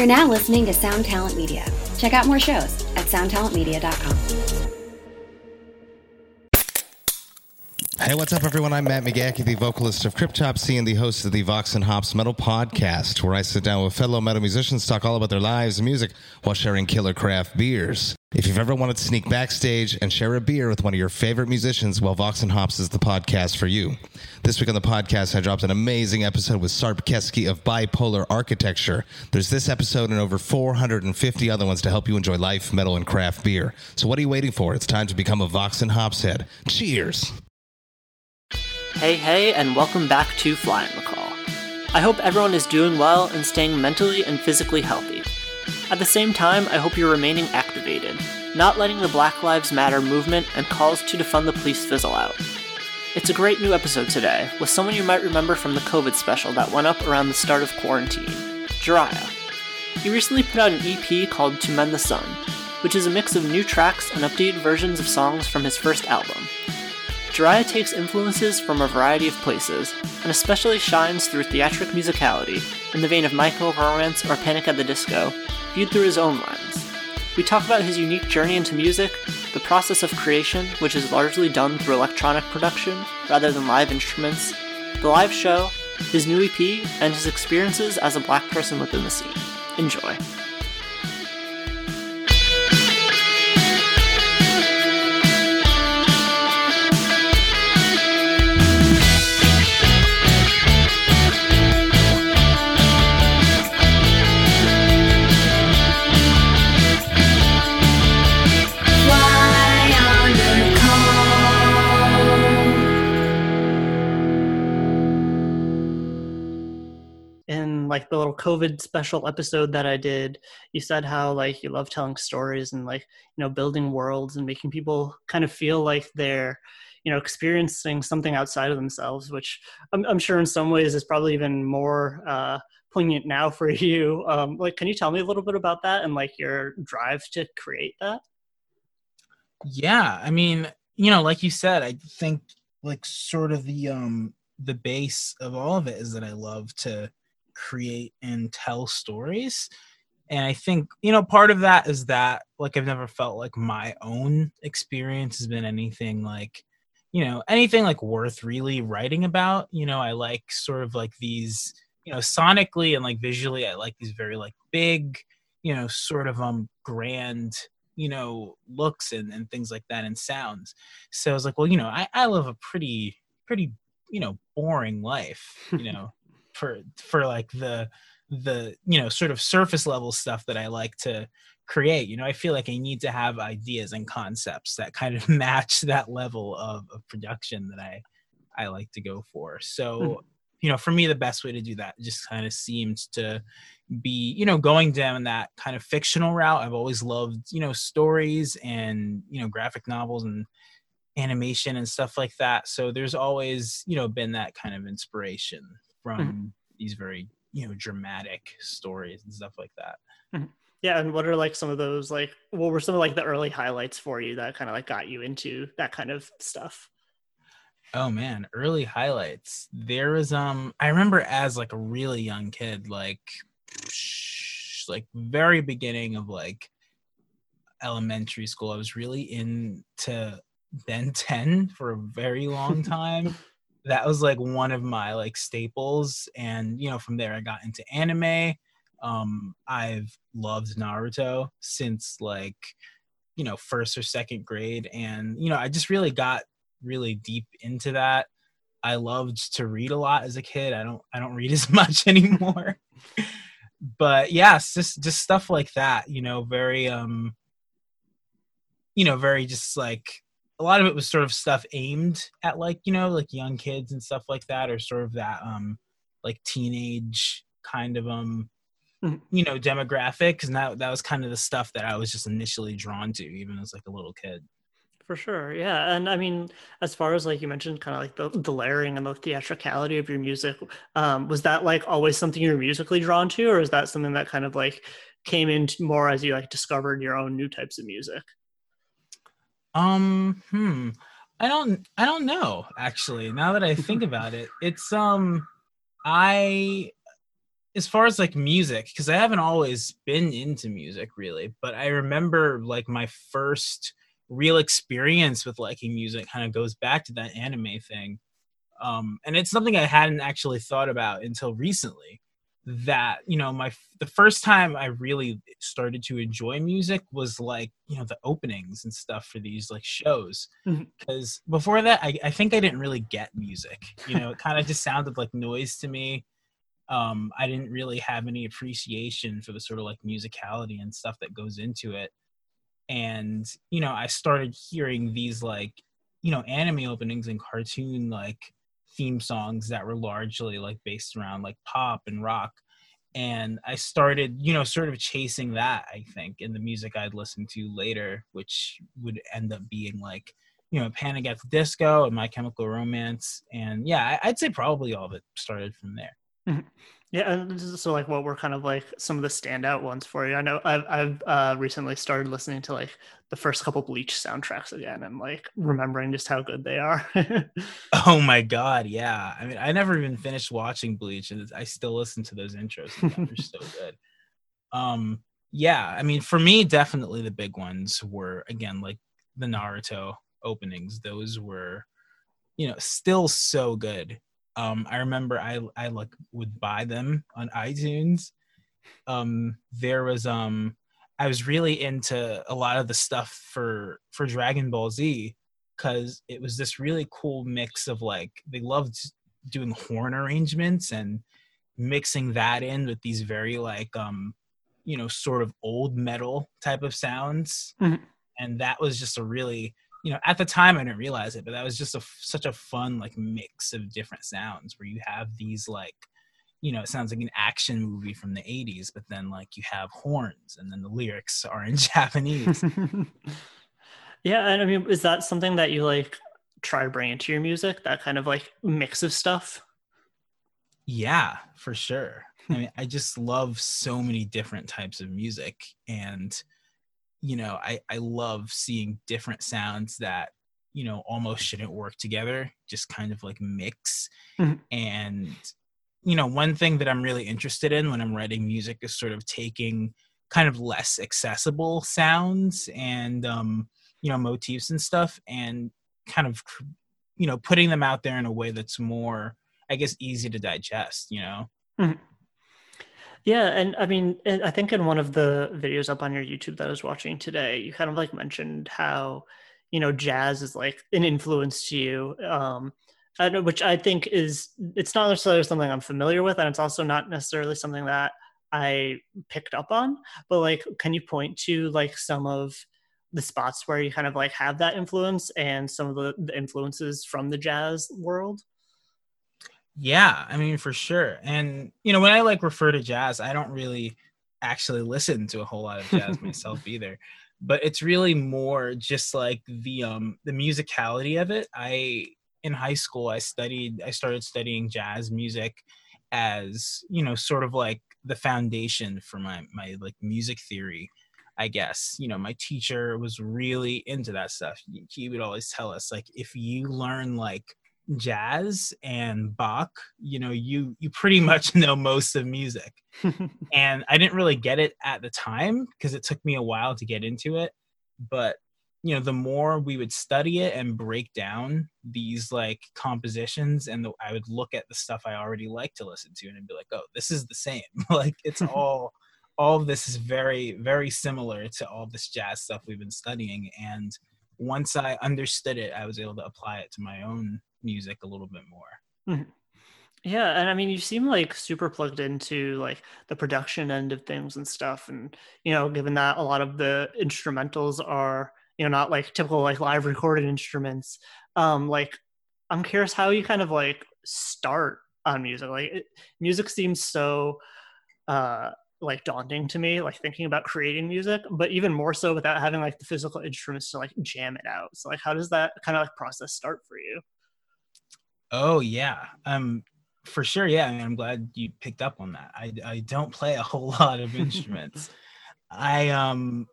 You're now listening to Sound Talent Media. Check out more shows at soundtalentmedia.com. Hey, what's up, everyone? I'm Matt McGachy, the vocalist of Cryptopsy and the host of the Vox and Hops Metal Podcast, where I sit down with fellow metal musicians, talk all about their lives and music while sharing killer craft beers. If you've ever wanted to sneak backstage and share a beer with one of your favorite musicians, well, Vox and Hops is the podcast for you. This week on the podcast, I dropped an amazing episode with Sarp Keski of Bipolar Architecture. There's this episode and over 450 other ones to help you enjoy life, metal, and craft beer. So what are you waiting for? It's time to become a Vox and Hops head. Cheers! Hey, hey, and welcome back to Fly on the Call. I hope everyone is doing well and staying mentally and physically healthy. At the same time, I hope you're remaining activated, not letting the Black Lives Matter movement and calls to defund the police fizzle out. It's a great new episode today, with someone you might remember from the COVID special that went up around the start of quarantine Jiraiya. He recently put out an EP called To Mend the Sun, which is a mix of new tracks and updated versions of songs from his first album. Jiraiya takes influences from a variety of places, and especially shines through theatric musicality, in the vein of My Chemical Romance or Panic at the Disco, viewed through his own lens. We talk about his unique journey into music, the process of creation, which is largely done through electronic production rather than live instruments, the live show, his new EP, and his experiences as a black person within the scene. Enjoy. Little covid special episode that i did. You said how like you love telling stories and like you know building worlds and making people kind of feel like they're you know experiencing something outside of themselves which i'm, I'm sure in some ways is probably even more uh poignant now for you. Um like can you tell me a little bit about that and like your drive to create that? Yeah, I mean, you know, like you said, I think like sort of the um the base of all of it is that I love to create and tell stories. And I think, you know, part of that is that like I've never felt like my own experience has been anything like, you know, anything like worth really writing about. You know, I like sort of like these, you know, sonically and like visually, I like these very like big, you know, sort of um grand you know looks and, and things like that and sounds so i was like well you know i, I live a pretty pretty you know boring life you know for for like the the you know sort of surface level stuff that i like to create you know i feel like i need to have ideas and concepts that kind of match that level of, of production that i i like to go for. So hmm. you know for me the best way to do that just kind of seems to be you know going down that kind of fictional route. I've always loved you know stories and you know graphic novels and animation and stuff like that. So there's always you know been that kind of inspiration from these very you know dramatic stories and stuff like that yeah and what are like some of those like what were some of like the early highlights for you that kind of like got you into that kind of stuff Oh man, early highlights. There was um I remember as like a really young kid, like like very beginning of like elementary school, I was really into Ben 10 for a very long time. that was like one of my like staples. And you know, from there I got into anime. Um, I've loved Naruto since like, you know, first or second grade. And, you know, I just really got really deep into that. I loved to read a lot as a kid. I don't I don't read as much anymore. but yes, just just stuff like that, you know, very um you know, very just like a lot of it was sort of stuff aimed at like, you know, like young kids and stuff like that or sort of that um like teenage kind of um Mhm. you know demographic and that that was kind of the stuff that I was just initially drawn to even as like a little kid. For sure, yeah, and I mean, as far as like you mentioned, kind of like the, the layering and the theatricality of your music, um, was that like always something you were musically drawn to, or is that something that kind of like came in more as you like discovered your own new types of music? Um, hmm. I don't I don't know actually. Now that I think about it, it's um I as far as like music, because I haven't always been into music really, but I remember like my first real experience with liking music kind of goes back to that anime thing. Um, and it's something I hadn't actually thought about until recently. That you know, my the first time I really started to enjoy music was like you know the openings and stuff for these like shows. Because before that, I, I think I didn't really get music. You know, it kind of just sounded like noise to me um, I didn't really have any appreciation for the sort of like musicality and stuff that goes into it. And, you know, I started hearing these like, you know, anime openings and cartoon like theme songs that were largely like based around like pop and rock. And I started, you know, sort of chasing that, I think, in the music I'd listen to later, which would end up being like, you know, Panic at the Disco and My Chemical Romance. And yeah, I'd say probably all of it started from there. Mhm. Yeah, and so like what were kind of like some of the standout ones for you? I know I've I've uh, recently started listening to like the first couple Bleach soundtracks again and like remembering just how good they are. Oh my god, yeah. I mean, I never even finished watching Bleach, and I still listen to those intros. They're so good. Um, yeah. I mean, for me, definitely the big ones were again like the Naruto openings. Those were, you know, still so good. Um, I remember I I like would buy them on iTunes. Um, there was um, I was really into a lot of the stuff for for Dragon Ball Z because it was this really cool mix of like they loved doing horn arrangements and mixing that in with these very like um you know sort of old metal type of sounds Mhm. and that was just a really you know at the time i didn't realize it but that was just a such a fun like mix of different sounds where you have these like you know it sounds like an action movie from the 80s but then like you have horns and then the lyrics are in japanese yeah, and I mean, is that something that you like try to bring into your music? That kind of like mix of stuff. Yeah, for sure. I mean, I just love so many different types of music and you know, I I love seeing different sounds that, you know, almost shouldn't work together, just kind of like mix. Mhm. And you know, one thing that I'm really interested in when I'm writing music is sort of taking kind of less accessible sounds and um, you know, motifs and stuff and kind of you know, putting them out there in a way that's more I guess easy to digest, you know. Yeah, and I mean, I think in one of the videos up on your YouTube that I was watching today, you kind of like mentioned how, you know, jazz is like an influence to you, um, and which I think is it's not necessarily something I'm familiar with, and it's also not necessarily something that I picked up on. But like, can you point to like some of the spots where you kind of like have that influence and some of the, the influences from the jazz world? Yeah, I mean for sure. And you know, when I like refer to jazz, I don't really actually listen to a whole lot of jazz myself either. But it's really more just like the um the musicality of it. I in high school I studied I started studying jazz music as, you know, sort of like the foundation for my my like music theory. I guess you know my teacher was really into that stuff. He would always tell us like if you learn like jazz and Bach, you know, you you pretty much know most of music. And I didn't really get it at the time because it took me a while to get into it. But you know, the more we would study it and break down these like compositions, and the, I would look at the stuff I already like to listen to, and I'd be like, "Oh, this is the same. like it's all, all of this is very, very similar to all this jazz stuff we've been studying." And once I understood it, I was able to apply it to my own music a little bit more. Yeah, and I mean, you seem like super plugged into like the production end of things and stuff, and you know, given that a lot of the instrumentals are you know not like typical like live recorded instruments, um, like I'm curious how you kind of like start on music. Like it, music seems so uh like daunting to me, like thinking about creating music, but even more so without having like the physical instruments to like jam it out. So like, how does that kind of like process start for you? Oh yeah, um, for sure. Yeah, I mean, I'm glad you picked up on that. I I don't play a whole lot of instruments. I um,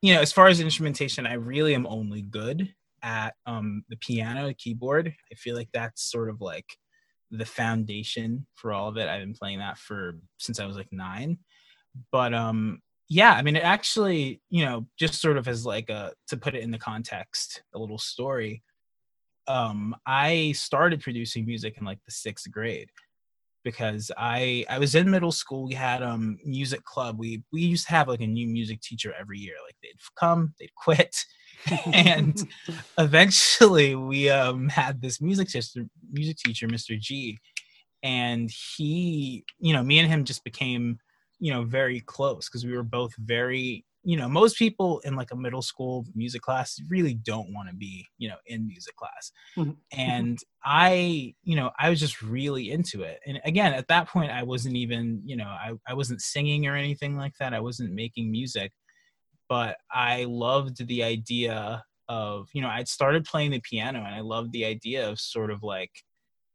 you know, as far as instrumentation, I really am only good at um the piano, keyboard. I feel like that's sort of like the foundation for all of it. I've been playing that for since I was like nine. But um yeah, I mean it actually, you know, just sort of as like a to put it in the context, a little story. Um, I started producing music in like the sixth grade because I I was in middle school. We had um music club. We we used to have like a new music teacher every year. Like they'd come, they'd quit, and eventually we um had this music teacher, music teacher, Mr. G, and he, you know, me and him just became, you know, very close because we were both very you know most people in like a middle school music class really don't want to be you know in music class. Mm-hmm. and i you know i was just really into it. And again at that point i wasn't even you know i, I wasn't singing or anything like that. I wasn't making music. But i loved the idea of you know i'd started playing the piano and i loved the idea of sort of like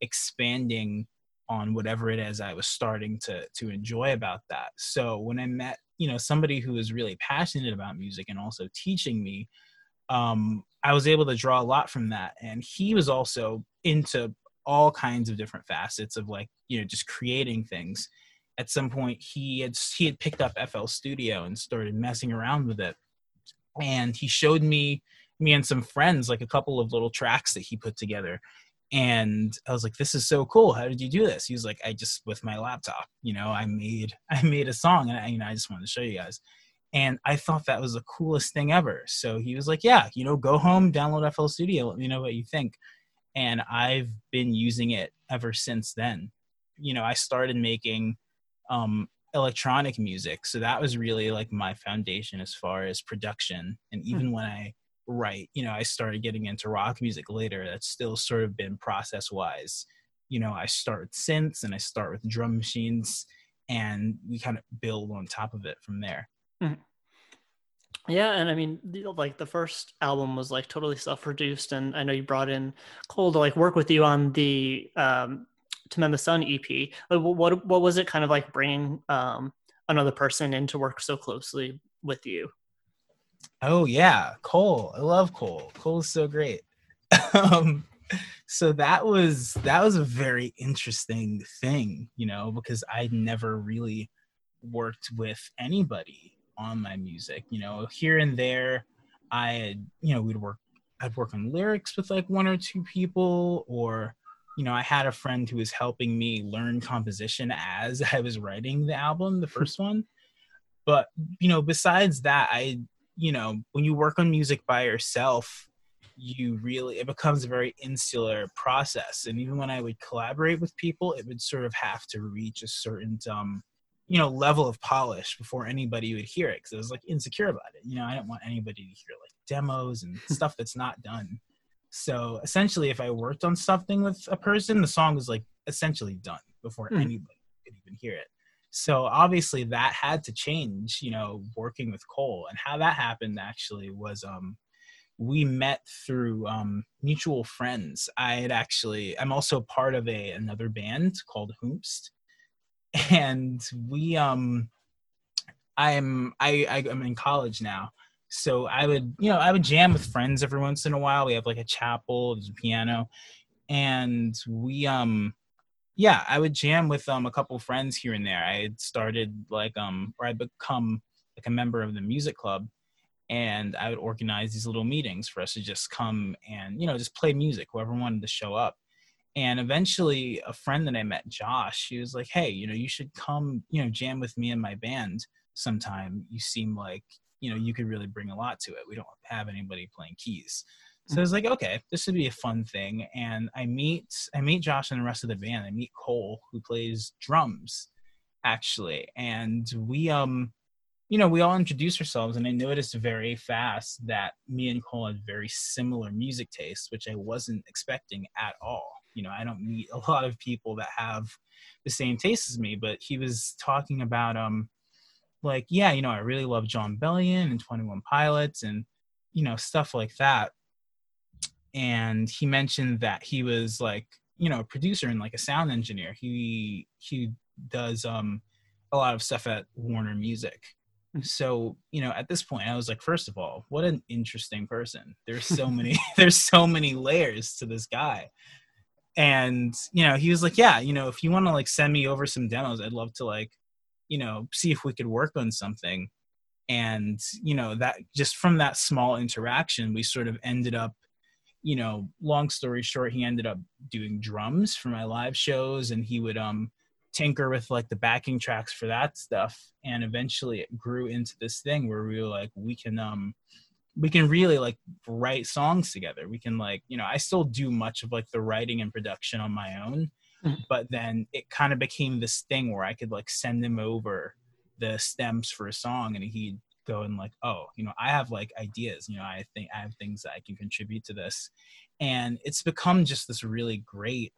expanding on whatever it is i was starting to to enjoy about that. So when i met you know somebody who is really passionate about music and also teaching me um i was able to draw a lot from that. And he was also into all kinds of different facets of like you know just creating things. At some point he had he had picked up FL Studio and started messing around with it. And he showed me me and some friends like a couple of little tracks that he put together and i was like this is so cool. How did you do this? He was like i just with my laptop you know i made i made a song and I, you know i just wanted to show you guys. And i thought that was the coolest thing ever. So he was like yeah you know go home download fl studio let me know what you think. And i've been using it ever since then. You know i started making um electronic music. So that was really like my foundation as far as production. And hmm. even when i right you know i started getting into rock music later that's still sort of been process wise you know i start with synths and i start with drum machines and we kind of build on top of it from there. Mm-hmm. yeah and i mean like the first album was like totally self-produced and i know you brought in cole to like work with you on the um to mend the sun ep like, what what was it kind of like bringing um another person in to work so closely with you Oh yeah, Cole. I love Cole. Cole is so great. um, so that was that was a very interesting thing, you know, because I'd never really worked with anybody on my music. You know, here and there, I had, you know, we'd work I'd work on lyrics with like one or two people, or you know, I had a friend who was helping me learn composition as I was writing the album, the first one. But you know, besides that, I you know when you work on music by yourself you really it becomes a very insular process. And even when i would collaborate with people it would sort of have to reach a certain um you know level of polish before anybody would hear it because i was like insecure about it. You know i didn't want anybody to hear like demos and stuff that's not done. So essentially if i worked on something with a person the song was like essentially done before mm. anybody could even hear it so obviously that had to change you know working with cole and how that happened actually was um we met through um mutual friends. I had actually i'm also part of a another band called hoomst and we um i'm i, I i'm in college now. So i would you know i would jam with friends every once in a while. We have like a chapel there's a piano and we um yeah, I would jam with um a couple friends here and there. I had started like um or I'd become like a member of the music club and I would organize these little meetings for us to just come and you know just play music whoever wanted to show up. And eventually a friend that I met, Josh, he was like, "Hey, you know, you should come, you know, jam with me and my band sometime. You seem like, you know, you could really bring a lot to it. We don't have anybody playing keys." So I was like, okay, this would be a fun thing. And I meet I meet Josh and the rest of the band. I meet Cole, who plays drums, actually. And we um you know, we all introduced ourselves and I noticed very fast that me and Cole had very similar music tastes, which I wasn't expecting at all. You know, I don't meet a lot of people that have the same taste as me, but he was talking about um like, yeah, you know, I really love Jon Bellion and 21 Pilots and you know, stuff like that and he mentioned that he was like you know a producer and like a sound engineer. He he does um a lot of stuff at warner music. Hmm. so you know at this point i was like first of all what an interesting person. There's so many there's so many layers to this guy. And you know he was like yeah you know if you want to like send me over some demos i'd love to like you know see if we could work on something. And you know that just from that small interaction we sort of ended up you know long story short he ended up doing drums for my live shows and he would um tinker with like the backing tracks for that stuff and eventually it grew into this thing where we were like we can um we can really like write songs together we can like you know i still do much of like the writing and production on my own mm-hmm. but then it kind of became this thing where i could like send him over the stems for a song and he'd go and like oh you know i have like ideas you know i think i have things that i can contribute to this. And it's become just this really great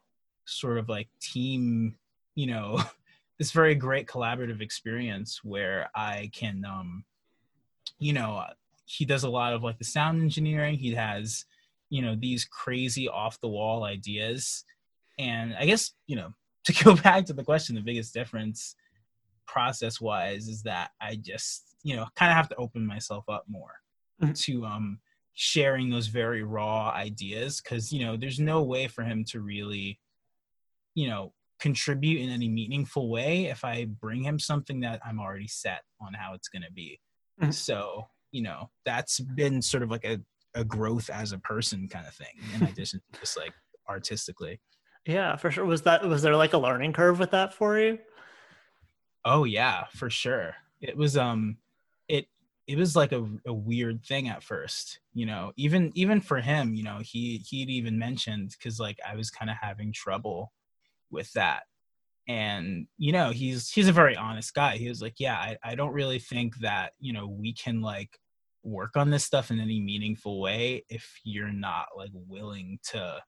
sort of like team you know this very great collaborative experience where i can um you know he does a lot of like the sound engineering. He has you know these crazy off the wall ideas. And i guess you know to go back to the question the biggest difference process wise is that i just you know kind of have to open myself up more mm-hmm. to um sharing those very raw ideas because you know there's no way for him to really you know contribute in any meaningful way if i bring him something that i'm already set on how it's going to be mm-hmm. so you know that's been sort of like a, a growth as a person kind of thing in addition to just like artistically yeah for sure was that was there like a learning curve with that for you Oh yeah, for sure. It was um it it was like a, a weird thing at first, you know. Even even for him, you know, he he'd even mentioned cuz like I was kind of having trouble with that. And you know, he's he's a very honest guy. He was like, "Yeah, I I don't really think that, you know, we can like work on this stuff in any meaningful way if you're not like willing to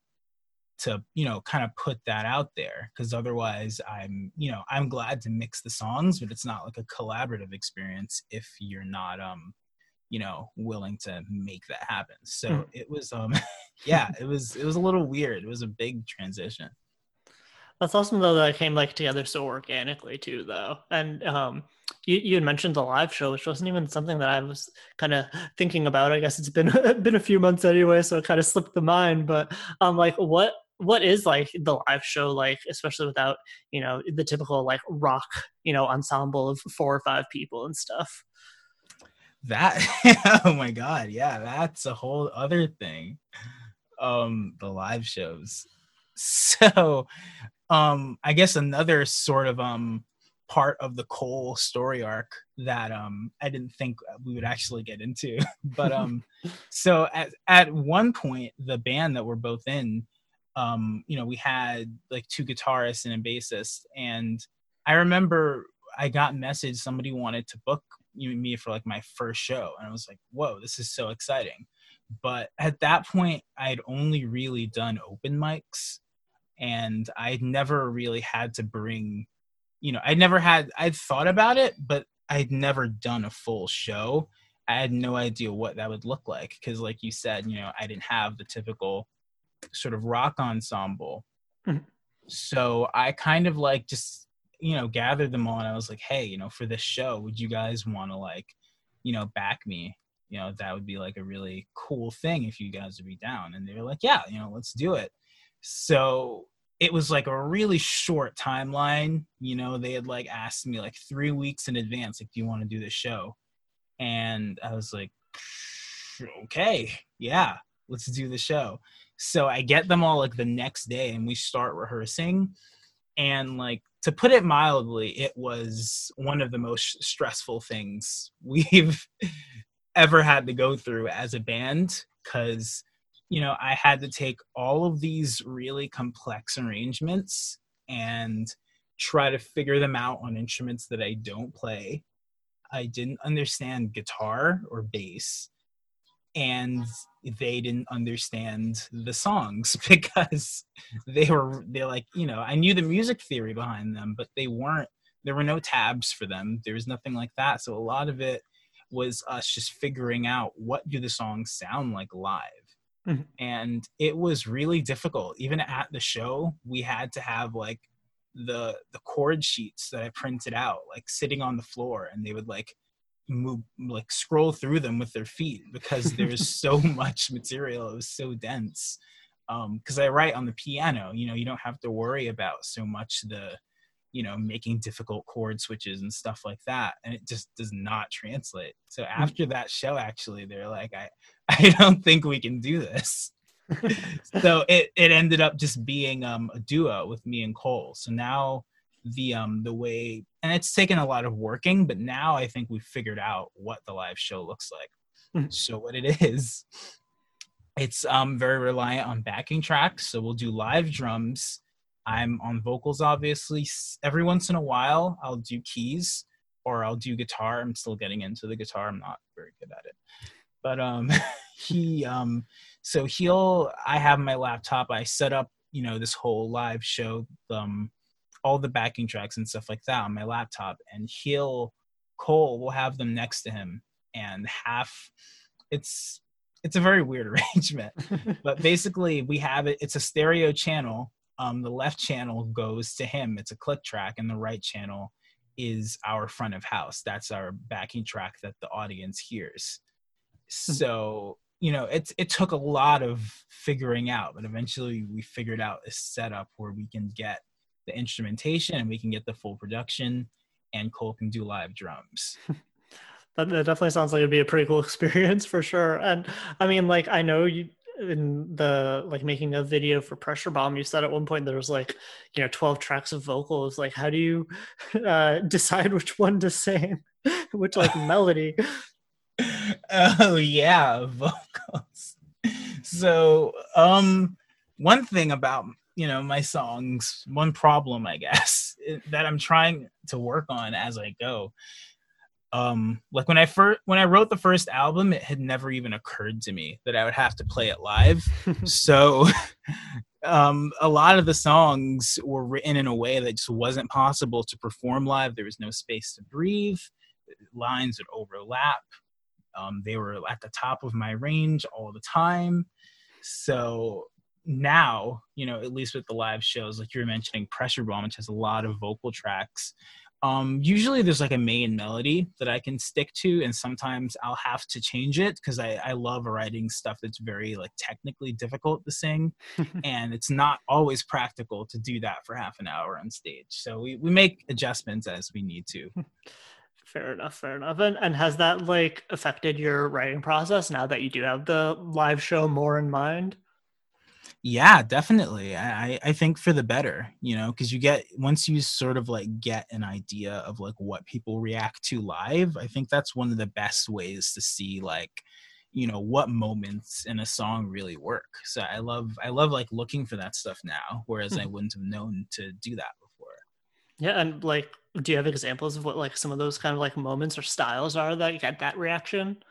to you know kind of put that out there because otherwise i'm you know i'm glad to mix the songs but it's not like a collaborative experience if you're not um you know willing to make that happen. So mm. it was um yeah it was it was a little weird. It was a big transition. That's awesome though that it came like together so organically too though. And um you, you had mentioned the live show which wasn't even something that i was kind of thinking about. I guess it's been been a few months anyway so it kind of slipped the mind. But um like what what is like the live show like especially without you know the typical like rock you know ensemble of four or five people and stuff that oh my god yeah that's a whole other thing um the live shows so um i guess another sort of um part of the Cole story arc that um I didn't think we would actually get into. but um so at at one point the band that we're both in um, you know, we had like two guitarists and a bassist. And I remember I got message somebody wanted to book me for like my first show. And I was like, whoa, this is so exciting. But at that point, I had only really done open mics and I'd never really had to bring, you know, I'd never had, I'd thought about it, but I'd never done a full show. I had no idea what that would look like because, like you said, you know, I didn't have the typical sort of rock ensemble. Mm-hmm. So I kind of like just, you know, gathered them all and I was like, hey, you know, for this show, would you guys want to like, you know, back me? You know, that would be like a really cool thing if you guys would be down. And they were like, yeah, you know, let's do it. So it was like a really short timeline. You know, they had like asked me like three weeks in advance, like, do you want to do this show? And I was like, okay, yeah, let's do the show. So I get them all like the next day and we start rehearsing. And like to put it mildly, it was one of the most stressful things we've ever had to go through as a band because you know I had to take all of these really complex arrangements and try to figure them out on instruments that I don't play. I didn't understand guitar or bass and they didn't understand the songs because they were they're like you know i knew the music theory behind them but they weren't there were no tabs for them. There was nothing like that. So a lot of it was us just figuring out what do the songs sound like live. Mm-hmm. and it was really difficult. Even at the show we had to have like the the chord sheets that i printed out like sitting on the floor and they would like move like scroll through them with their feet because there's so much material. It was so dense. Um because i write on the piano you know you don't have to worry about so much the you know making difficult chord switches and stuff like that and it just does not translate. So Hmm. after that show actually they're like i i don't think we can do this. So it it ended up just being um a duo with me and cole. So now the um the way and it's taken a lot of working but now i think we've figured out what the live show looks like. Mhm. so what it is it's um very reliant on backing tracks. So we'll do live drums. I'm on vocals obviously. Every once in a while i'll do keys or i'll do guitar. I'm still getting into the guitar. I'm not very good at it. But um he um so he'll i have my laptop. I set up you know this whole live show um all the backing tracks and stuff like that on my laptop and he'll cole will have them next to him and half it's it's a very weird arrangement. But basically we have it it's a stereo channel um the left channel goes to him it's a click track and the right channel is our front of house. That's our backing track that the audience hears. So you know it's it took a lot of figuring out but eventually we figured out a setup where we can get the instrumentation and we can get the full production and cole can do live drums That, that definitely sounds like it'd be a pretty cool experience for sure. And I mean, like, I know you in the like making a video for Pressure Bomb, you said at one point there was like, you know, 12 tracks of vocals. Like, how do you uh, decide which one to sing, which like melody? oh yeah vocals so um one thing about you know my songs one problem i guess that i'm trying to work on as i go. Um like when i first when i wrote the first album it had never even occurred to me that i would have to play it live. So um a lot of the songs were written in a way that just wasn't possible to perform live. There was no space to breathe. Lines would overlap. Um, they were at the top of my range all the time. So now you know at least with the live shows like you were mentioning pressure bomb which has a lot of vocal tracks um usually there's like a main melody that i can stick to and sometimes i'll have to change it because I, I love writing stuff that's very like technically difficult to sing and it's not always practical to do that for half an hour on stage so we, we make adjustments as we need to Fair enough, fair enough. And and has that like affected your writing process now that you do have the live show more in mind? Yeah, definitely. I, I- think for the better, you know, because you get once you sort of like get an idea of like what people react to live, I think that's one of the best ways to see like, you know, what moments in a song really work. So I love I love like looking for that stuff now, whereas I wouldn't have known to do that before. Yeah, and like do you have examples of what like some of those kind of like moments or styles are that get that reaction?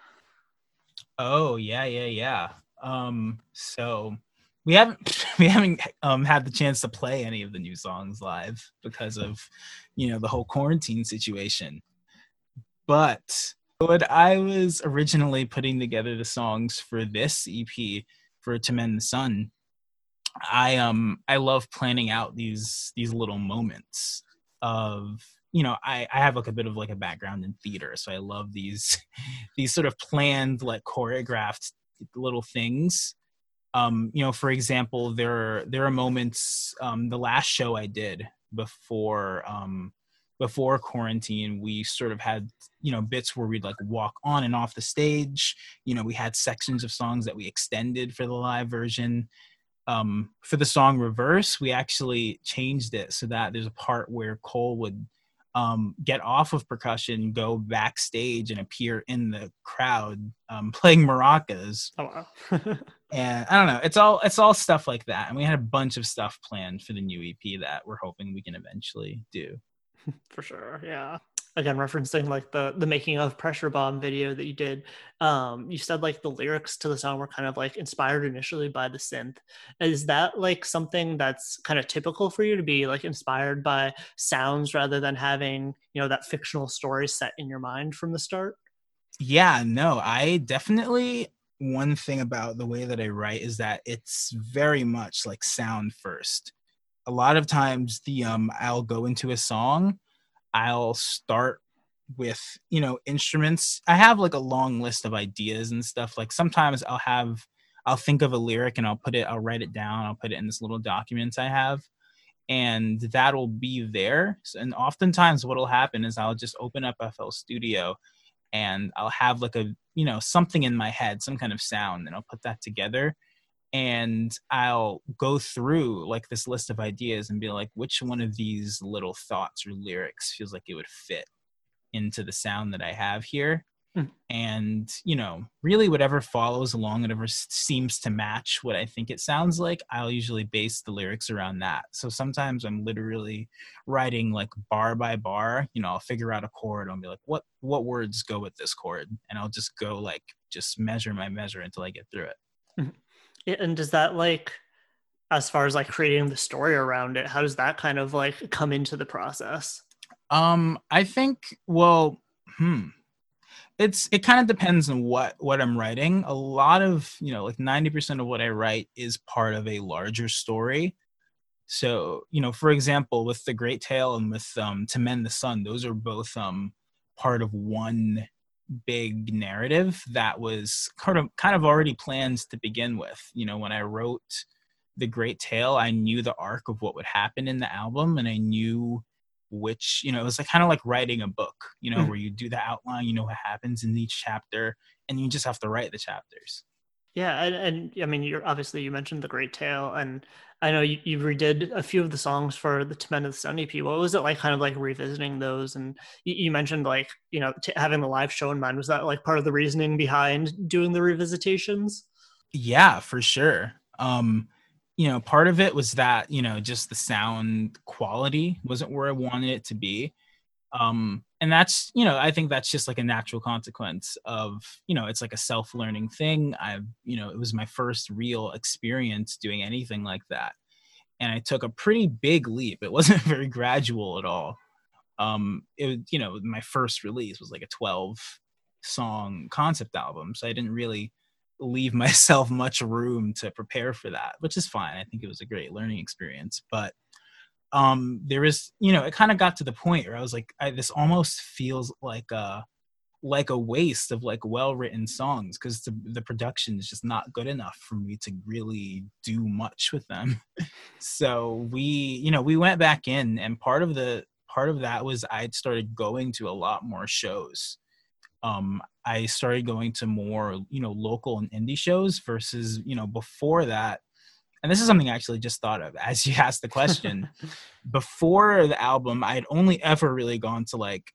Oh yeah, yeah, yeah. Um, so we haven't we haven't um had the chance to play any of the new songs live because of you know the whole quarantine situation. But when I was originally putting together the songs for this EP for To Mend the Sun, I um I love planning out these these little moments of you know I I have like a bit of like a background in theater, so I love these these sort of planned like choreographed little things um you know for example there there are moments um the last show i did before um before quarantine we sort of had you know bits where we'd like walk on and off the stage you know we had sections of songs that we extended for the live version um for the song reverse we actually changed it so that there's a part where cole would um, get off of percussion, go backstage, and appear in the crowd um, playing maracas. Oh wow. And I don't know, it's all it's all stuff like that. And we had a bunch of stuff planned for the new EP that we're hoping we can eventually do. for sure yeah again referencing like the the making of pressure bomb video that you did um you said like the lyrics to the song were kind of like inspired initially by the synth is that like something that's kind of typical for you to be like inspired by sounds rather than having you know that fictional story set in your mind from the start Yeah, no, I definitely one thing about the way that I write is that it's very much like sound first. A lot of times the um I'll go into a song, I'll start with, you know, instruments. I have like a long list of ideas and stuff. Like sometimes I'll have I'll think of a lyric and I'll put it, I'll write it down, I'll put it in this little document I have, and that'll be there. And oftentimes, what'll happen is I'll just open up FL Studio and I'll have like a, you know, something in my head, some kind of sound, and I'll put that together and I'll go through like this list of ideas and be like, which one of these little thoughts or lyrics feels like it would fit into the sound that I have here. Mm. And, you know, really whatever follows along, whatever seems to match what I think it sounds like, I'll usually base the lyrics around that. So sometimes I'm literally writing like bar by bar, you know, I'll figure out a chord, I'll be like, what what words go with this chord? And I'll just go like just measure my measure until I get through it. Mm-hmm and does that like as far as like creating the story around it how does that kind of like come into the process um i think well hmm it's it kind of depends on what what i'm writing a lot of you know like 90% of what i write is part of a larger story so you know for example with the great tale and with um to mend the sun those are both um part of one big narrative that was kind of kind of already planned to begin with. You know, when I wrote the Great Tale, I knew the arc of what would happen in the album, and I knew which you know it was like kind of like writing a book. You know, mm-hmm. where you do the outline, you know what happens in each chapter, and you just have to write the chapters. Yeah, and, and I mean, you're obviously you mentioned the Great Tale, and I know you, you redid a few of the songs for the To Mend the Sun EP. What was it like, kind of like revisiting those? And you, you mentioned like you know t- having the live show in mind. Was that like part of the reasoning behind doing the revisitations? Yeah, for sure. Um, you know, part of it was that you know just the sound quality wasn't where I wanted it to be. Um, and that's you know i think that's just like a natural consequence of you know it's like a self-learning thing. I've you know it was my first real experience doing anything like that. And i took a pretty big leap. It wasn't very gradual at all. Um it you know my first release was like a 12 song concept album. So i didn't really leave myself much room to prepare for that which is fine. I think it was a great learning experience but um there is you know it kind of got to the point where i was like I, this almost feels like a like a waste of like well written songs because the, the production is just not good enough for me to really do much with them. So we you know we went back in and part of the part of that was i started going to a lot more shows um i started going to more you know local and indie shows versus you know before that and this is something I actually just thought of as you asked the question. Before the album, I had only ever really gone to like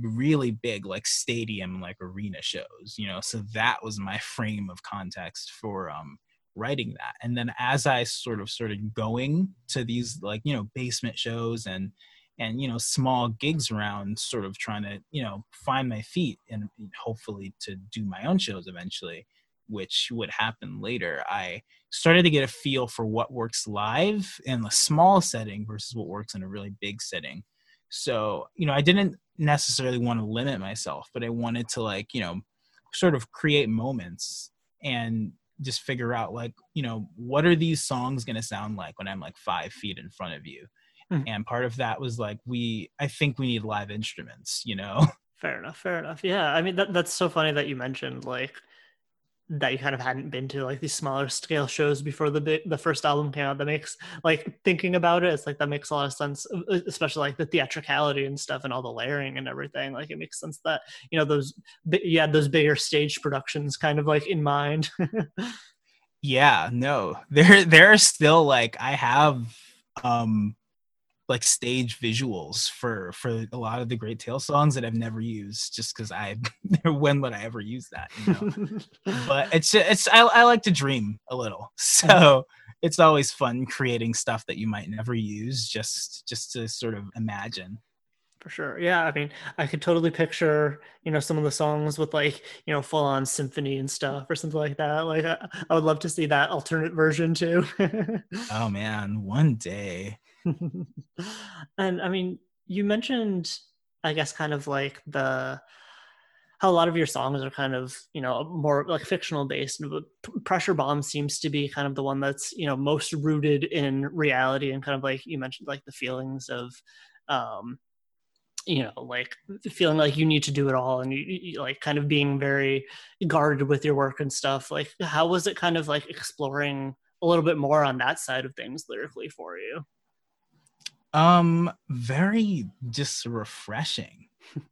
really big, like stadium, like arena shows, you know, so that was my frame of context for um, writing that. And then as I sort of started going to these like, you know, basement shows and, and you know small gigs around sort of trying to you know find my feet and hopefully to do my own shows eventually which would happen later, I started to get a feel for what works live in a small setting versus what works in a really big setting. So, you know, I didn't necessarily want to limit myself, but I wanted to like, you know, sort of create moments and just figure out like, you know, what are these songs going to sound like when I'm like five feet in front of you? Mm-hmm. And part of that was like, we, I think we need live instruments, you know? Fair enough. Fair enough. Yeah. I mean, that, that's so funny that you mentioned like, that you kind of hadn't been to like these smaller scale shows before the the first album came out that makes like thinking about it it's like that makes a lot of sense especially like the theatricality and stuff and all the layering and everything like it makes sense that you know those you had those bigger stage productions kind of like in mind yeah no there there are still like i have um like stage visuals for for a lot of the Great Tale songs that I've never used just because I when would I ever use that? You know? but it's it's I, I like to dream a little, so it's always fun creating stuff that you might never use just just to sort of imagine. For sure, yeah. I mean, I could totally picture you know some of the songs with like you know full on symphony and stuff or something like that. Like I, I would love to see that alternate version too. oh man, one day. and I mean, you mentioned, I guess, kind of like the how a lot of your songs are kind of you know more like fictional based pressure bomb seems to be kind of the one that's you know most rooted in reality and kind of like you mentioned like the feelings of um you know like feeling like you need to do it all and you, you, like kind of being very guarded with your work and stuff. Like how was it kind of like exploring a little bit more on that side of things lyrically for you um very just refreshing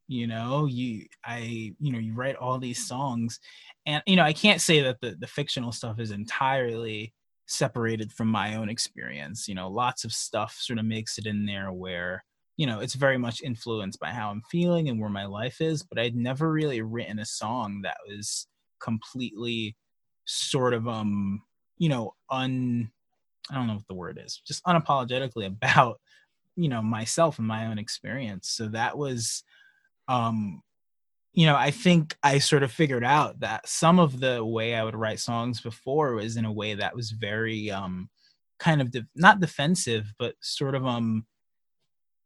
you know? You i you know you write all these songs and you know i can't say that the the fictional stuff is entirely separated from my own experience you know? Lots of stuff sort of makes it in there where you know it's very much influenced by how i'm feeling and where my life is but i'd never really written a song that was completely sort of um you know un i don't know what the word is just unapologetically about you know myself and my own experience so that was um you know i think i sort of figured out that some of the way i would write songs before was in a way that was very um kind of de- not defensive but sort of um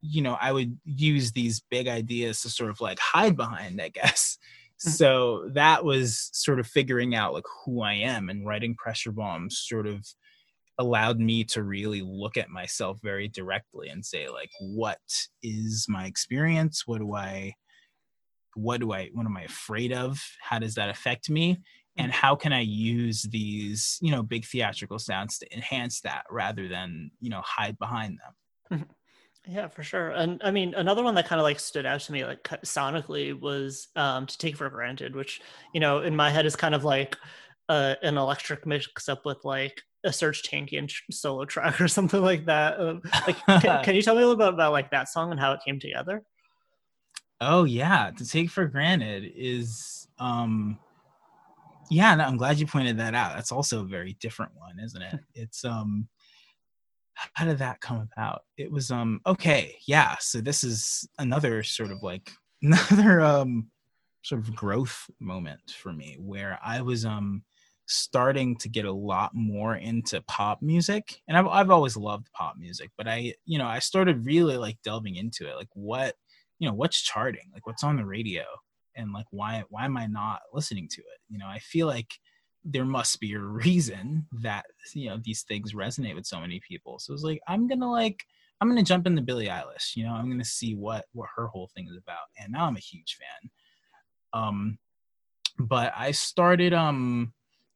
you know i would use these big ideas to sort of like hide behind i guess mm-hmm. so that was sort of figuring out like who i am and writing pressure bombs sort of allowed me to really look at myself very directly and say like what is my experience? What do i what do i what am i afraid of? How does that affect me? And how can i use these you know big theatrical sounds to enhance that rather than you know hide behind them? Mm-hmm. yeah for sure. And i mean another one that kind of like stood out to me like sonically was um to take for granted which you know in my head is kind of like uh, an electric mix up with like a Serj Tankian solo track or something like that. Um, like, can, can, you tell me a little bit about like that song and how it came together? Oh yeah, to take for granted is um yeah, no, I'm glad you pointed that out. That's also a very different one, isn't it? It's um how did that come about? It was um okay, yeah. So this is another sort of like another um sort of growth moment for me where I was um starting to get a lot more into pop music and I've, I've always loved pop music but i you know i started really like delving into it like what you know what's charting like what's on the radio and like why why am i not listening to it? You know i feel like there must be a reason that you know these things resonate with so many people. So it's like i'm gonna like i'm gonna jump into billie eilish you know i'm gonna see what what her whole thing is about and now i'm a huge fan. Um but i started um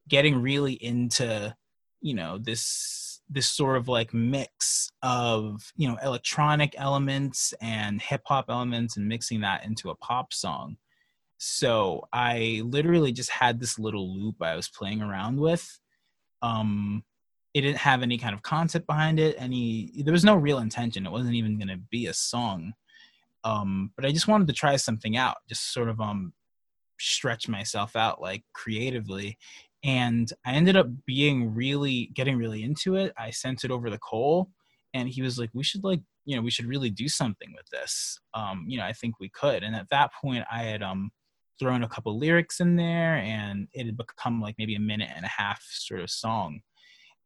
getting really into you know this this sort of like mix of you know electronic elements and hip hop elements and mixing that into a pop song. So i literally just had this little loop i was playing around with. Um it didn't have any kind of concept behind it any there was no real intention. It wasn't even going to be a song. Um but i just wanted to try something out just sort of um stretch myself out like creatively and I ended up being really getting really into it. I sent it over the Cole, and he was like, "We should like, you know, we should really do something with this. Um, you know, I think we could." And at that point, I had um thrown a couple lyrics in there, and it had become like maybe a minute and a half sort of song.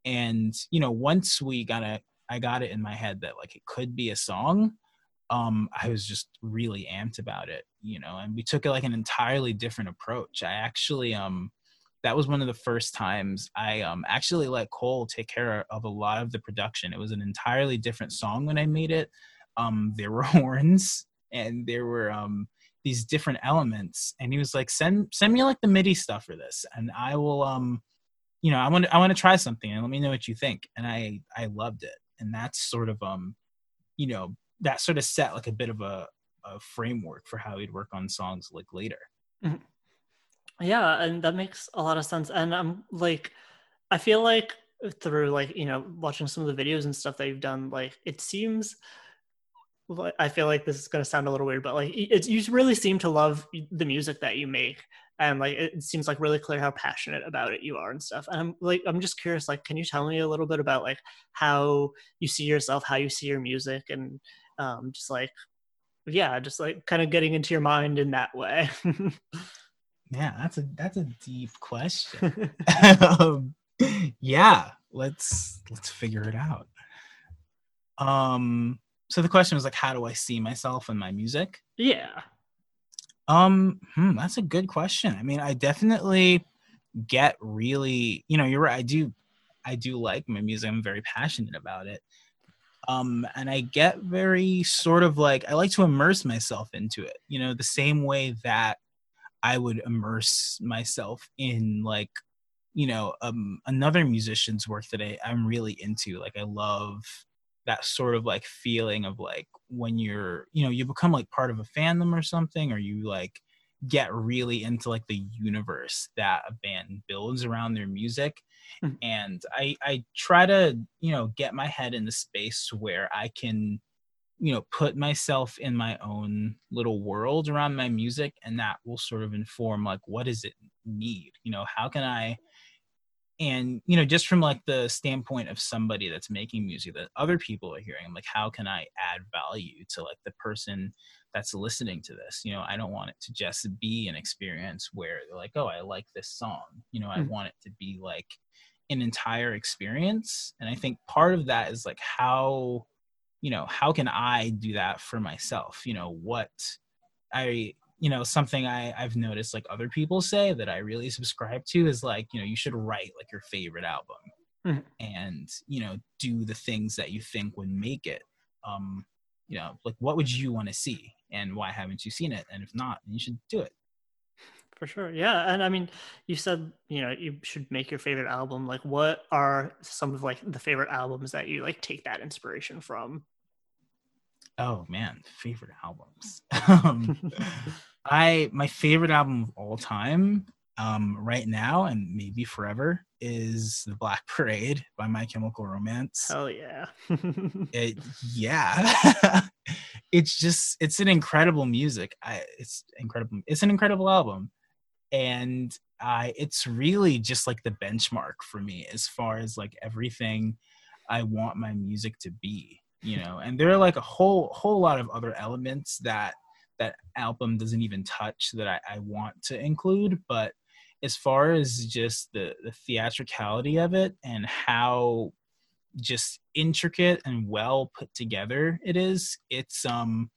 And you know, once we got a, I got it in my head that like it could be a song. Um, I was just really amped about it, you know, and we took it like an entirely different approach. I actually um that was one of the first times I um, actually let Cole take care of a lot of the production. It was an entirely different song when I made it. Um, there were horns and there were um, these different elements, and he was like, "Send send me like the MIDI stuff for this, and I will um, you know, I want I want to try something, and let me know what you think." And I I loved it, and that's sort of um, you know, that sort of set like a bit of a, a framework for how he'd work on songs like later. Mm-hmm. Yeah, and that makes a lot of sense. And I'm like, I feel like through like you know watching some of the videos and stuff that you've done, like it seems. I feel like this is going to sound a little weird, but like it's you really seem to love the music that you make, and like it seems like really clear how passionate about it you are and stuff. And I'm like, I'm just curious, like, can you tell me a little bit about like how you see yourself, how you see your music, and um, just like, yeah, just like kind of getting into your mind in that way. Yeah, that's a that's a deep question. um, yeah, let's let's figure it out. Um, so the question was like, how do I see myself in my music? Yeah. Um, hmm, that's a good question. I mean, I definitely get really, you know, you're right. I do, I do like my music. I'm very passionate about it. um and i get very sort of like i like to immerse myself into it you know the same way that i would immerse myself in like you know um another musician's work that I, i'm really into like i love that sort of like feeling of like when you're you know you become like part of a fandom or something or you like get really into like the universe that a band builds around their music mm-hmm. and i i try to you know get my head in the space where i can you know put myself in my own little world around my music and that will sort of inform like what does it need? You know how can i and you know just from like the standpoint of somebody that's making music that other people are hearing like how can i add value to like the person that's listening to this? You know i don't want it to just be an experience where they're like oh i like this song. You know i mm. want it to be like an entire experience and i think part of that is like how you know how can i do that for myself? You know what i you know something i i've noticed like other people say that i really subscribe to is like you know you should write like your favorite album mm-hmm. and you know do the things that you think would make it um you know like what would you want to see and why haven't you seen it? And if not you should do it for sure yeah and i mean you said you know you should make your favorite album like what are some of like the favorite albums that you like take that inspiration from Oh man, favorite albums. um, I my favorite album of all time, um, right now and maybe forever, is "The Black Parade" by My Chemical Romance. Oh yeah, it, yeah. it's just it's an incredible music. I it's incredible. It's an incredible album, and I it's really just like the benchmark for me as far as like everything I want my music to be you know? And there are like a whole whole lot of other elements that that album doesn't even touch that I, I want to include but as far as just the the theatricality of it and how just intricate and well put together it is it's um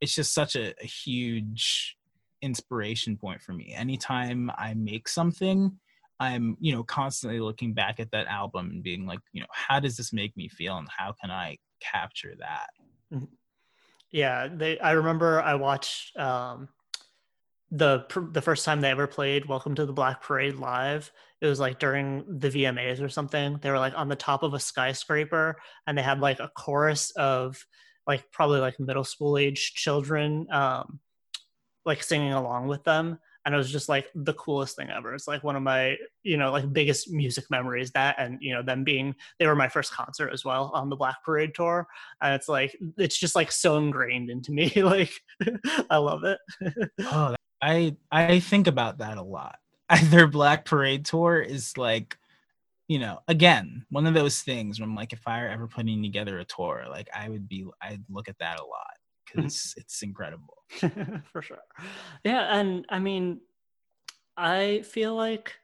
it's just such a, a huge inspiration point for me anytime i make something i'm you know constantly looking back at that album and being like you know how does this make me feel and how can i capture that. Mm-hmm. Yeah, they. I remember I watched um, the the first time they ever played "Welcome to the Black Parade" live. It was like during the VMAs or something. They were like on the top of a skyscraper, and they had like a chorus of like probably like middle school age children, um, like singing along with them and it was just like the coolest thing ever. It's like one of my, you know, like biggest music memories. That and you know them being they were my first concert as well on the Black Parade tour, and it's like it's just like so ingrained into me. like I love it. oh, I I think about that a lot. Their Black Parade tour is like, you know, again one of those things where I'm like, if I were ever putting together a tour, like I would be, I'd look at that a lot because it's incredible. For sure. Yeah. And I mean, I feel like,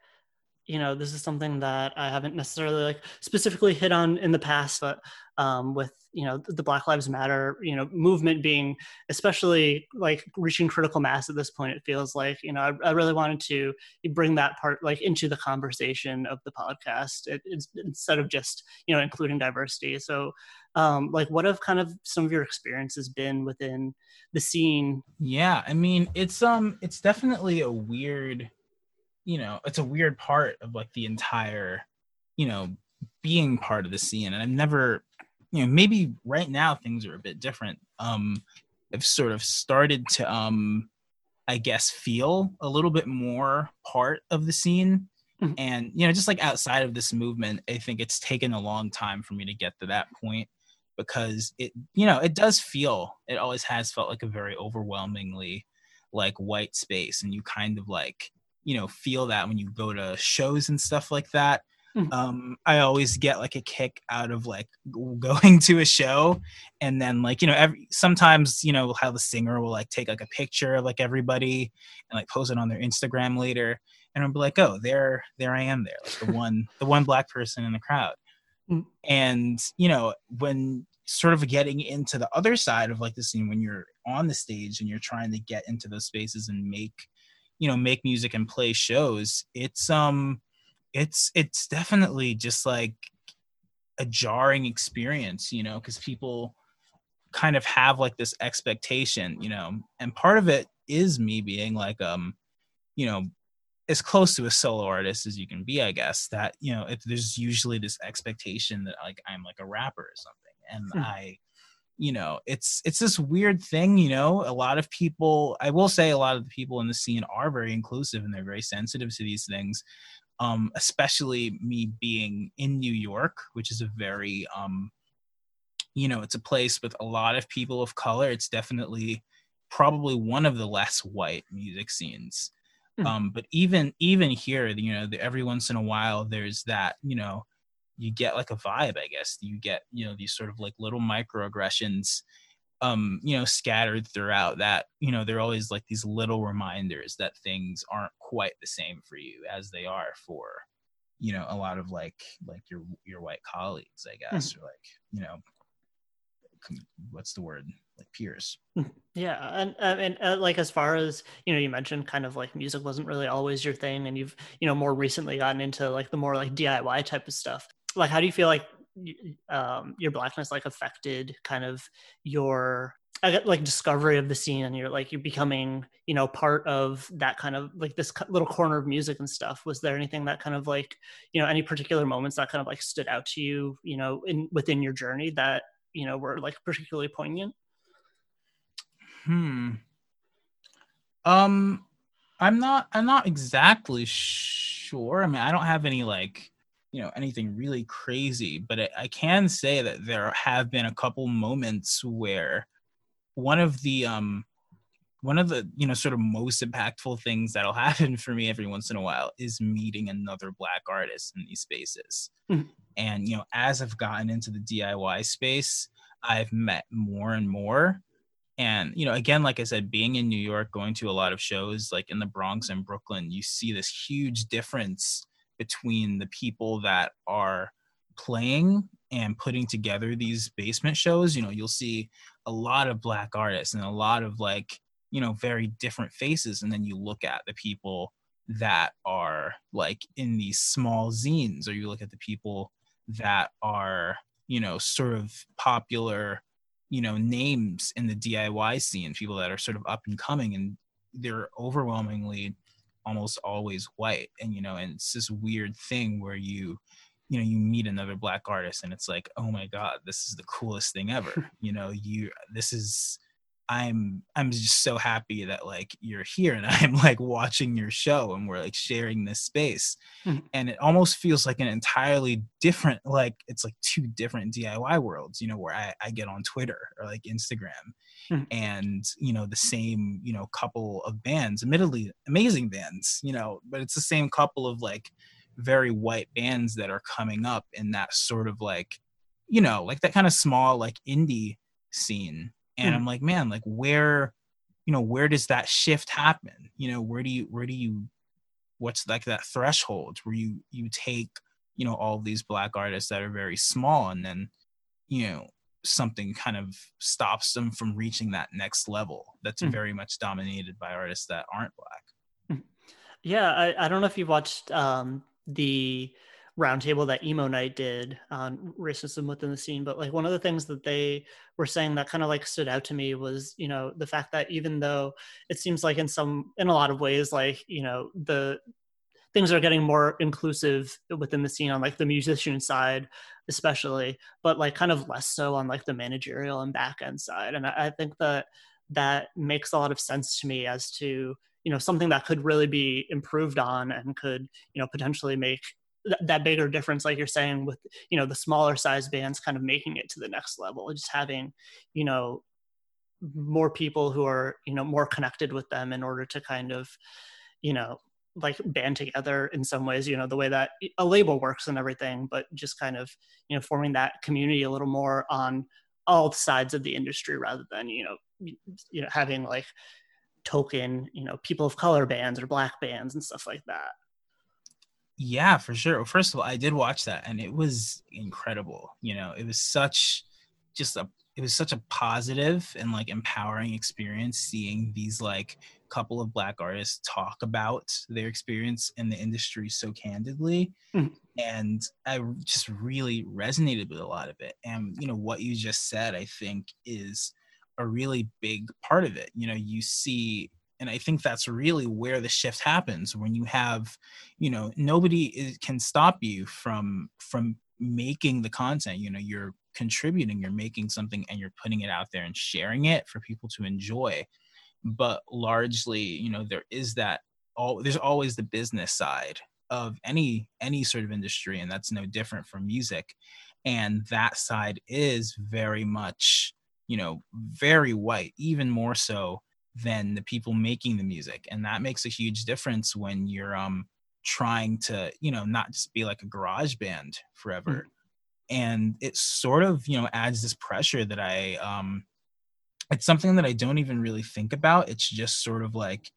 you know, this is something that I haven't necessarily like specifically hit on in the past, but um, with you know the black lives matter you know movement being especially like reaching critical mass at this point it feels like you know i, I really wanted to bring that part like into the conversation of the podcast it, instead of just you know including diversity. So um like what have kind of some of your experiences been within the scene? Yeah i mean it's um it's definitely a weird you know it's a weird part of like the entire you know being part of the scene. And i've never you know maybe right now things are a bit different. Um i've sort of started to um i guess feel a little bit more part of the scene. Mm-hmm. and you know just like outside of this movement i think it's taken a long time for me to get to that point because it you know it does feel it always has felt like a very overwhelmingly like white space. And you kind of like you know feel that when you go to shows and stuff like that Mm-hmm. um i always get like a kick out of like going to a show and then like you know every sometimes you know how the singer will like take like a picture of like everybody and like post it on their instagram later and i'll be like oh there there i am there like the one the one black person in the crowd mm. and you know when sort of getting into the other side of like the scene when you're on the stage and you're trying to get into those spaces and make you know make music and play shows it's um it's it's definitely just like a jarring experience, you know, because people kind of have like this expectation, you know, and part of it is me being like, um, you know, as close to a solo artist as you can be, I guess. That you know, if there's usually this expectation that like I'm like a rapper or something, and hmm. I, you know, it's it's this weird thing. You know, a lot of people, I will say, a lot of the people in the scene are very inclusive and they're very sensitive to these things. Um, especially me being in New York, which is a very um, you know, it's a place with a lot of people of color. It's definitely probably one of the less white music scenes. Mm. Um, but even even here, you know, the, every once in a while, there's that, you know, you get like a vibe, I guess. You get, you know, these sort of like little microaggressions, um, you know, scattered throughout that, you know, they're always like these little reminders that things aren't quite the same for you as they are for, you know, a lot of like like your your white colleagues, I guess, mm. or like, you know, what's the word like peers yeah and and uh, like as far as you know you mentioned kind of like music wasn't really always your thing and you've you know more recently gotten into like the more like diy type of stuff like how do you feel like um, your blackness like affected kind of your like discovery of the scene and you're like you're becoming you know part of that kind of like this little corner of music and stuff was there anything that kind of like you know any particular moments that kind of like stood out to you you know in within your journey that you know were like particularly poignant? Hmm. Um, I'm not. I'm not exactly sure. I mean, I don't have any like you know anything really crazy, but I, I can say that there have been a couple moments where one of the um one of the you know sort of most impactful things that'll happen for me every once in a while is meeting another black artist in these spaces mm-hmm. and you know as i've gotten into the diy space i've met more and more and you know again like i said being in new york going to a lot of shows like in the bronx and brooklyn you see this huge difference between the people that are playing and putting together these basement shows you know you'll see a lot of black artists and a lot of like you know very different faces. And then you look at the people that are like in these small zines or you look at the people that are you know sort of popular you know names in the diy scene people that are sort of up and coming and they're overwhelmingly almost always white and you know and it's this weird thing where you you know you meet another black artist and it's like oh my god this is the coolest thing ever. You know you this is I'm I'm just so happy that like you're here and I'm like watching your show and we're like sharing this space. Mm-hmm. And it almost feels like an entirely different like it's like two different DIY worlds, you know, where I, I get on Twitter or like Instagram mm-hmm. and you know the same, you know, couple of bands, admittedly amazing bands, you know, but it's the same couple of like very white bands that are coming up in that sort of like, you know, like that kind of small like indie scene and mm. i'm like man like where you know where does that shift happen you know where do you where do you what's like that threshold where you you take you know all these black artists that are very small and then you know something kind of stops them from reaching that next level that's mm. very much dominated by artists that aren't black hmm. yeah i, I don't know if you've watched um the roundtable that emo night did on racism within the scene but like one of the things that they were saying that kind of like stood out to me was you know the fact that even though it seems like in some in a lot of ways like you know the things are getting more inclusive within the scene on like the musician side especially but like kind of less so on like the managerial and back end side and I, I think that that makes a lot of sense to me as to you know something that could really be improved on and could you know potentially make that bigger difference like you're saying with you know the smaller size bands kind of making it to the next level just having you know more people who are you know more connected with them in order to kind of you know like band together in some ways you know the way that a label works and everything but just kind of you know forming that community a little more on all sides of the industry rather than you know you know having like token you know people of color bands or black bands and stuff like that yeah, for sure. Well, First of all, I did watch that and it was incredible. You know, it was such just a it was such a positive and like empowering experience seeing these like couple of black artists talk about their experience in the industry so candidly Mhm. and i just really resonated with a lot of it and you know what you just said i think is a really big part of it you know you see and i think that's really where the shift happens when you have you know nobody is, can stop you from from making the content. You know you're contributing you're making something and you're putting it out there and sharing it for people to enjoy. But largely you know there is that all there's always the business side of any any sort of industry and that's no different from music. And that side is very much you know very white even more so than the people making the music. And that makes a huge difference when you're um trying to you know not just be like a garage band forever. And it sort of you know adds this pressure that i um it's something that i don't even really think about. It's just sort of like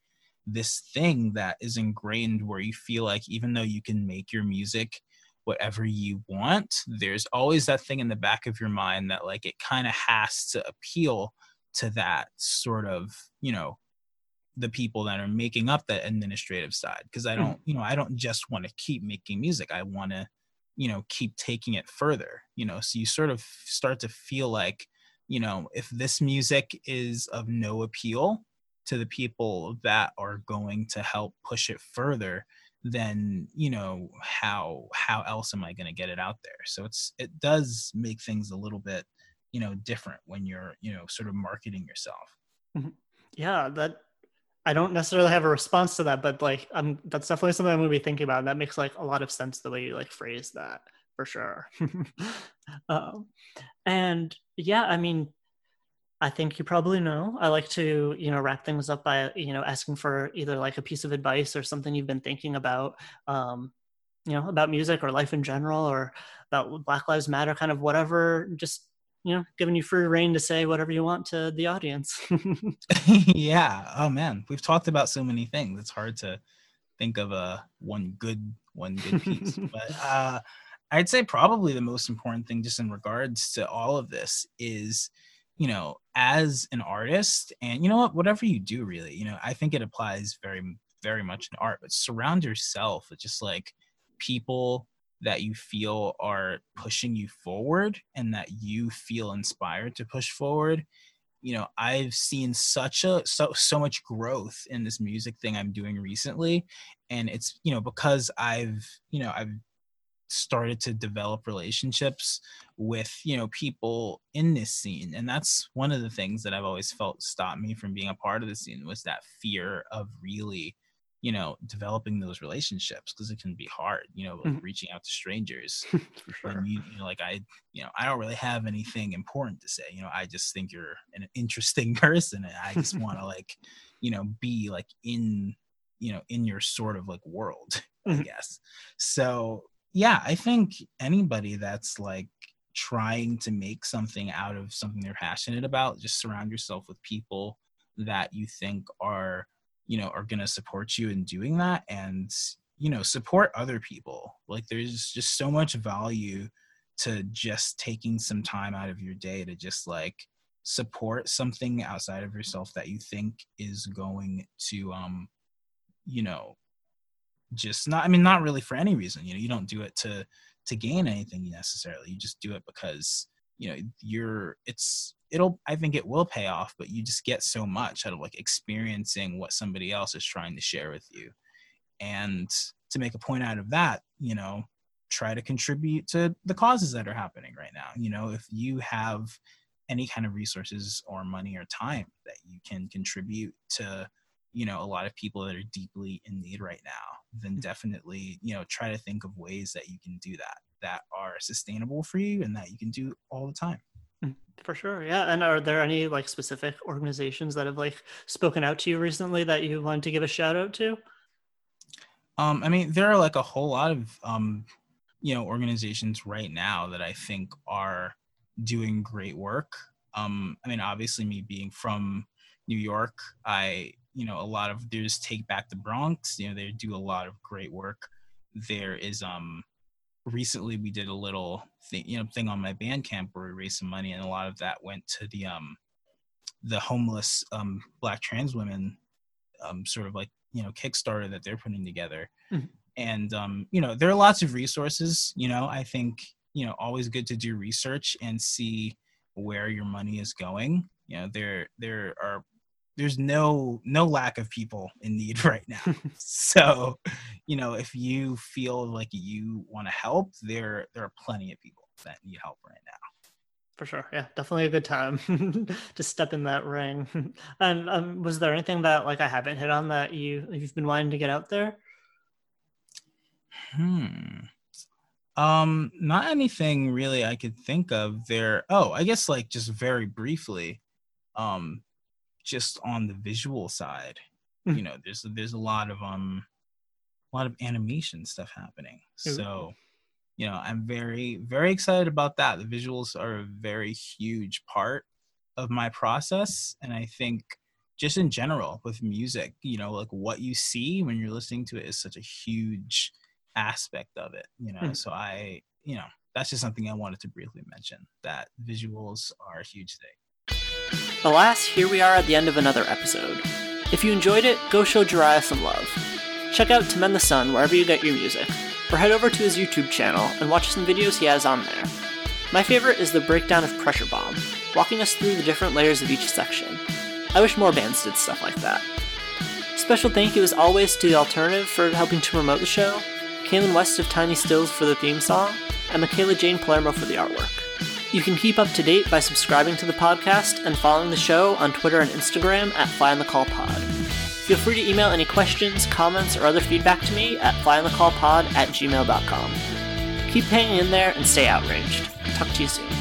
this thing that is ingrained where you feel like even though you can make your music whatever you want there's always that thing in the back of your mind that like it kind of has to appeal to that sort of you know the people that are making up that administrative side because i hmm. don't you know i don't just want to keep making music i want to you know keep taking it further you know? So you sort of start to feel like you know if this music is of no appeal to the people that are going to help push it further then you know how how else am i going to get it out there? So it's it does make things a little bit you know different when you're you know sort of marketing yourself Yeah, that I don't necessarily have a response to that, but like I'm that's definitely something I'm gonna be thinking about. And that makes like a lot of sense the way you like phrase that for sure. um, and yeah, I mean, I think you probably know. I like to, you know, wrap things up by, you know, asking for either like a piece of advice or something you've been thinking about, um, you know, about music or life in general or about Black Lives Matter, kind of whatever, just, you know, giving you free reign to say whatever you want to the audience. yeah. Oh man. We've talked about so many things. It's hard to think of a one good one good piece. But uh i'd say probably the most important thing just in regards to all of this is you know as an artist and you know what? Whatever you do really you know i think it applies very very much in art but surround yourself with just like people that you feel are pushing you forward and that you feel inspired to push forward. You know i've seen such a so so much growth in this music thing i'm doing recently. And it's you know because i've you know i've started to develop relationships with you know people in this scene. And that's one of the things that i've always felt stopped me from being a part of the scene was that fear of really you know developing those relationships because it can be hard you know like Mhm. reaching out to strangers for sure. you, you know, like I, you know, I don't really have anything important to say. You know, I just think you're an interesting person, and I just want to like, you know, be like in, you know, in your sort of like world, I Mhm. guess. So yeah, I think anybody that's like trying to make something out of something they're passionate about, just surround yourself with people that you think are, you know, are going to support you in doing that and you know support other people. Like there's just so much value to just taking some time out of your day to just like support something outside of yourself that you think is going to um you know just not i mean not really for any reason you know you don't do it to to gain anything necessarily. You just do it because you know you're it's it'll i think it will pay off but you just get so much out of like experiencing what somebody else is trying to share with you. And to make a point out of that you know try to contribute to the causes that are happening right now. You know if you have any kind of resources or money or time that you can contribute to you know a lot of people that are deeply in need right now then mm-hmm. definitely you know try to think of ways that you can do that that are sustainable for you and that you can do all the time For sure, yeah. And are there any like specific organizations that have like spoken out to you recently that you wanted to give a shout out to? Um, I mean, there are like a whole lot of um, you know organizations right now that I think are doing great work. Um, I mean, obviously, me being from New York, I you know a lot of there's Take Back the Bronx. You know, they do a lot of great work. There is um, recently we did a little thing, you know, thing on my Bandcamp where we raised some money, and a lot of that went to the um the homeless um black trans women um sort of like you know Kickstarter that they're putting together. Mhm. And um, you know, there are lots of resources. You know, I think you know always good to do research and see where your money is going. You know, there there are there's no no lack of people in need right now. so, you know, if you feel like you want to help, there there are plenty of people that need help right now. For sure. Yeah, definitely a good time to step in that ring. and um, was there anything that like I haven't hit on that you you've been wanting to get out there? Hmm. Um, not anything really I could think of there. Oh, I guess like just very briefly, um, just on the visual side, Mhm. you know, there's there's a lot of um a lot of animation stuff happening. Ooh. So, you know, I'm very, very excited about that. The visuals are a very huge part of my process. And I think just in general with music, you know, like what you see when you're listening to it is such a huge aspect of it, you know. Mhm. So I, you know, that's just something I wanted to briefly mention that visuals are a huge thing. Alas, here we are at the end of another episode. If you enjoyed it, go show Jiraiya some love. Check out To Mend the Sun wherever you get your music, or head over to his YouTube channel and watch some videos he has on there. My favorite is the breakdown of Pressure Bomb, walking us through the different layers of each section. I wish more bands did stuff like that. Special thank you as always to The Alternative for helping to promote the show, Kaylin West of Tiny Stills for the theme song, and Michaela Jane Palermo for the artwork. You can keep up to date by subscribing to the podcast and following the show on Twitter and Instagram at Fly on the Call Pod. Feel free to email any questions, comments, or other feedback to me at flyonthecallpod at gmail.com. Keep hanging in there and stay outraged. Talk to you soon.